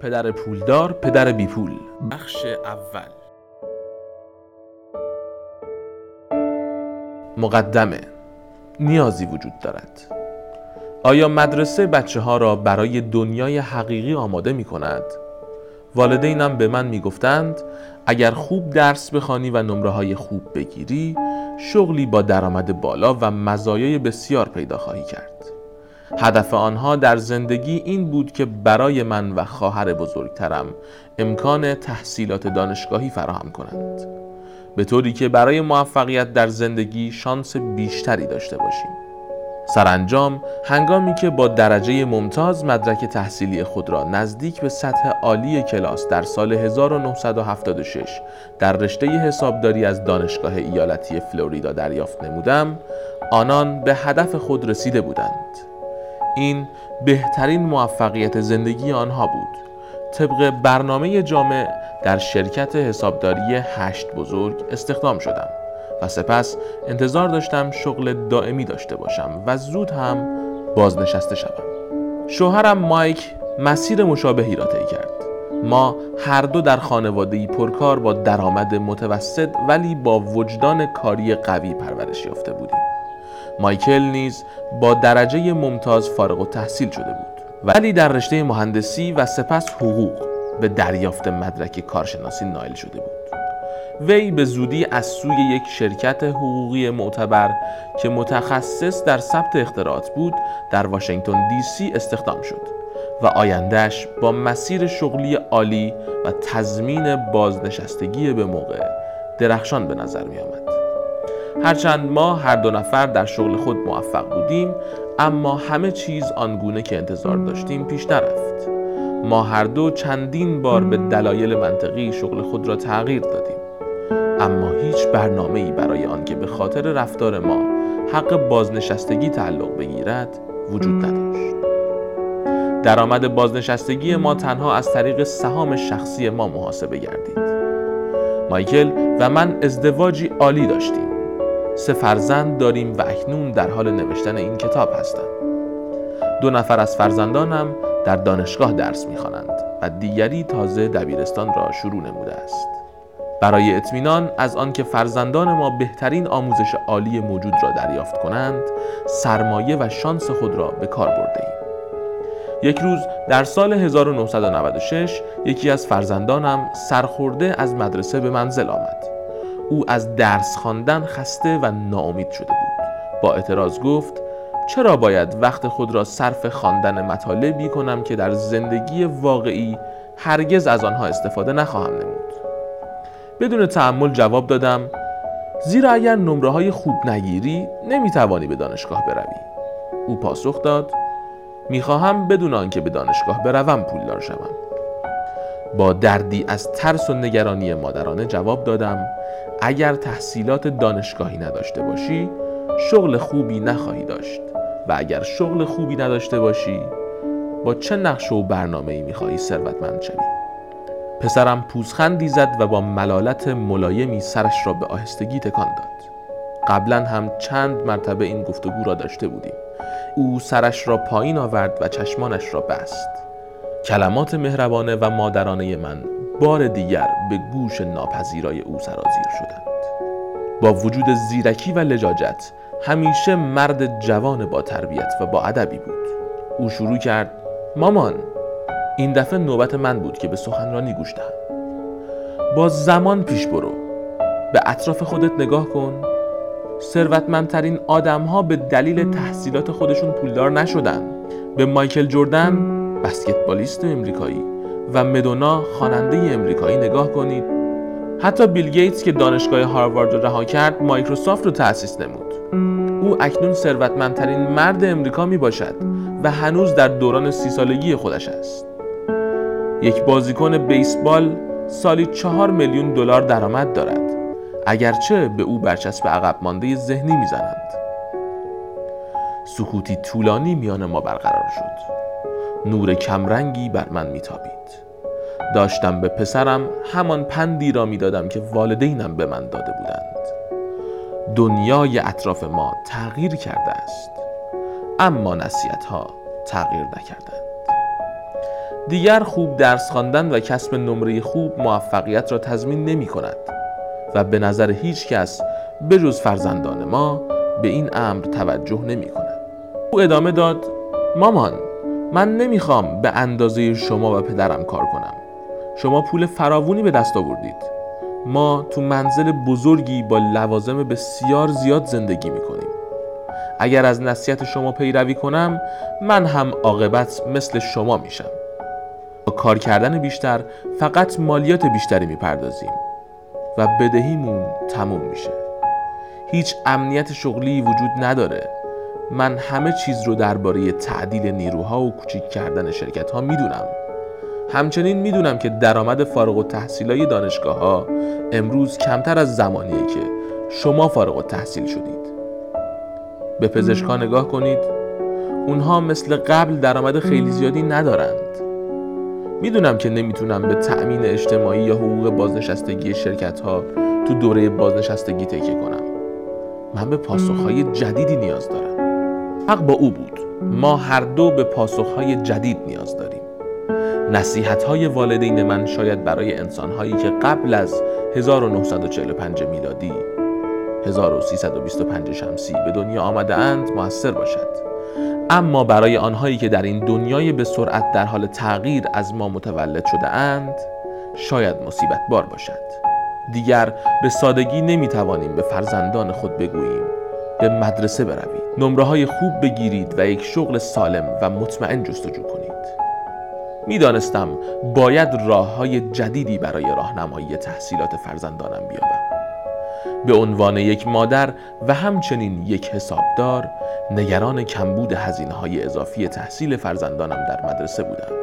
پدر پولدار پدر بی پول بخش اول. مقدمه. نیازی وجود دارد. آیا مدرسه بچه ها را برای دنیای حقیقی آماده می کند؟ والدینم به من می گفتند اگر خوب درس بخوانی و نمره های خوب بگیری شغلی با درآمد بالا و مزایای بسیار پیدا خواهی کرد. هدف آنها در زندگی این بود که برای من و خواهر بزرگترم امکان تحصیلات دانشگاهی فراهم کنند. به طوری که برای موفقیت در زندگی شانس بیشتری داشته باشیم. سرانجام هنگامی که با درجه ممتاز مدرک تحصیلی خود را نزدیک به سطح عالی کلاس در سال 1976 در رشته حسابداری از دانشگاه ایالتی فلوریدا دریافت نمودم آنان به هدف خود رسیده بودند. این بهترین موفقیت زندگی آنها بود. طبق برنامه جامع در شرکت حسابداری هشت بزرگ استخدام شدم و سپس انتظار داشتم شغل دائمی داشته باشم و زود هم بازنشسته شوم. شوهرم مایک مسیر مشابهی را طی کرد. ما هر دو در خانوادهی پرکار با درآمد متوسط ولی با وجدان کاری قوی پرورش یافته بودیم. مایکل نیز با درجه ممتاز فارغ و تحصیل شده بود ولی در رشته مهندسی و سپس حقوق به دریافت مدرک کارشناسی نایل شده بود وی به زودی از سوی یک شرکت حقوقی معتبر که متخصص در ثبت اختراعات بود در واشنگتن دی سی استخدام شد و آیندهش با مسیر شغلی عالی و تضمین بازنشستگی به موقع درخشان به نظر می آمد. هرچند ما هر دو نفر در شغل خود موفق بودیم اما همه چیز آنگونه که انتظار داشتیم پیش نرفت ما هر دو چندین بار به دلایل منطقی شغل خود را تغییر دادیم. اما هیچ برنامه ای برای آنکه به خاطر رفتار ما حق بازنشستگی تعلق بگیرد وجود نداشت. درآمد بازنشستگی ما تنها از طریق سهام شخصی ما محاسبه گردید. مایکل و من ازدواجی عالی داشتیم. سه فرزند داریم و اکنون در حال نوشتن این کتاب هستم دو نفر از فرزندانم در دانشگاه درس می‌خوانند و دیگری تازه دبیرستان را شروع نموده است. برای اطمینان از آنکه فرزندان ما بهترین آموزش عالی موجود را دریافت کنند سرمایه و شانس خود را به کار برده ایم. یک روز در سال 1996 یکی از فرزندانم سرخورده از مدرسه به منزل آمد. او از درس خواندن خسته و ناامید شده بود. با اعتراض گفت چرا باید وقت خود را صرف خواندن مطالبی کنم که در زندگی واقعی هرگز از آنها استفاده نخواهم نمود؟ بدون تعمل جواب دادم زیرا اگر نمره های خوب نگیری نمی‌توانی به دانشگاه بروی. او پاسخ داد می‌خواهم بدون آنکه به دانشگاه بروم پولدار شوم. با دردی از ترس و نگرانی مادرانه جواب دادم اگر تحصیلات دانشگاهی نداشته باشی شغل خوبی نخواهی داشت. و اگر شغل خوبی نداشته باشی با چه نقش و برنامه ای می‌خواهی ثروتمند شوی؟ پسرم پوزخندی زد و با ملالت ملایمی سرش را به آهستگی تکان داد. قبلا هم چند مرتبه این گفتگو را داشته بودیم. او سرش را پایین آورد و چشمانش را بست. کلمات مهربانه و مادرانه من بار دیگر به گوش ناپذیرای او سرازیر شدند. با وجود زیرکی و لجاجت همیشه مرد جوان با تربیت و با ادبی بود. او شروع کرد مامان این دفعه نوبت من بود که به سخنرانی گوش دهم. با زمان پیش برو. به اطراف خودت نگاه کن. ثروتمندترین آدم ها به دلیل تحصیلات خودشون پولدار نشدن. به مایکل جردن بسکتبالیست امریکایی و مدونا خواننده امریکایی نگاه کنید. حتی بیل گیتس که دانشگاه هاروارد رو رها کرد مایکروسافت رو تأسیس نمود. او اکنون ثروتمندترین مرد امریکا می باشد و هنوز در دوران سی سالگی خودش است. یک بازیکن بیسبال سالی چهار میلیون دلار درآمد دارد اگرچه به او برچسب عقب مانده ذهنی می‌زنند. سکوتی طولانی میان ما برقرار شد. نور کمرنگی بر من میتابید. داشتم به پسرم همان پندی را می‌دادم که والدینم به من داده بودند. دنیای اطراف ما تغییر کرده است اما نصیحت ها تغییر نکردند. دیگر خوب درس خواندن و کسب نمره خوب موفقیت را تضمین نمی کند و به نظر هیچ کس بجز فرزندان ما به این امر توجه نمی کند او ادامه داد مامان من نمی‌خوام به اندازه شما و پدرم کار کنم. شما پول فراوونی به دست آوردید. ما تو منزل بزرگی با لوازم بسیار زیاد زندگی می‌کنیم. اگر از نصیحت شما پیروی کنم من هم عاقبت مثل شما میشم. با کار کردن بیشتر فقط مالیات بیشتری می‌پردازیم و بدهیمون تموم میشه. هیچ امنیت شغلی وجود نداره. من همه چیز رو درباره تعدیل نیروها و کوچیک کردن شرکت ها می‌دونم. همچنین می‌دونم که درآمد فارغ و تحصیلای دانشگاه ها امروز کمتر از زمانیه که شما فارغ و تحصیل شدید. به پزشکا نگاه کنید. اونها مثل قبل درآمد خیلی زیادی ندارند. می‌دونم که نمی‌تونم به تأمین اجتماعی یا حقوق بازنشستگی شرکت ها تو دوره بازنشستگی تکیه کنم. من به پاسخهای جدیدی نیاز دارم. حق با او بود. ما هر دو به پاسخهای جدید نیاز داریم. نصیحت های والدین من شاید برای انسان هایی که قبل از 1945 میلادی 1325 شمسی به دنیا آمده اند موثر باشد. اما برای آنهایی که در این دنیای به سرعت در حال تغییر از ما متولد شده اند شاید مصیبت بار باشد. دیگر به سادگی نمی توانیم به فرزندان خود بگوییم. به مدرسه بروید. نمره های خوب بگیرید و یک شغل سالم و مطمئن جستجو کنید. می‌دانستم باید راه های جدیدی برای راهنمایی تحصیلات فرزندانم بیابم. به عنوان یک مادر و همچنین یک حسابدار نگران کمبود هزینه های اضافی تحصیل فرزندانم در مدرسه بودم.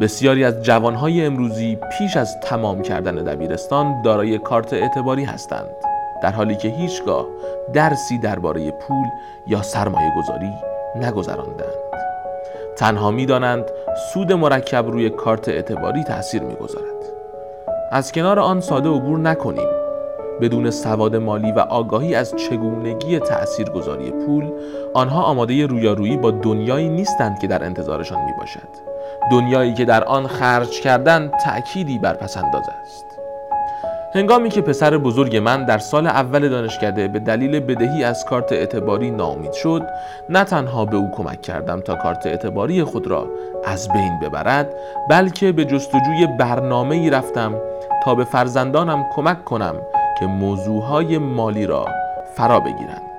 بسیاری از جوانهای امروزی پیش از تمام کردن دبیرستان دارای کارت اعتباری هستند. در حالی که هیچگاه درسی درباره پول یا سرمایه گذاری نگذراندند. تنها می‌دانند سود مرکب روی کارت اعتباری تاثیر می‌گذارد. از کنار آن ساده عبور نکنیم. بدون سواد مالی و آگاهی از چگونگی تاثیرگذاری پول آنها آماده رویارویی با دنیایی نیستند که در انتظارشان می باشد دنیایی که در آن خرج کردن تأکیدی بر پسنداز است. هنگامی که پسر بزرگ من در سال اول دانشکده به دلیل بدهی از کارت اعتباری ناامید شد نه تنها به او کمک کردم تا کارت اعتباری خود را از بین ببرد بلکه به جستجوی برنامه ای رفتم تا به فرزندانم کمک کنم که موضوعهای مالی را فرا بگیرند.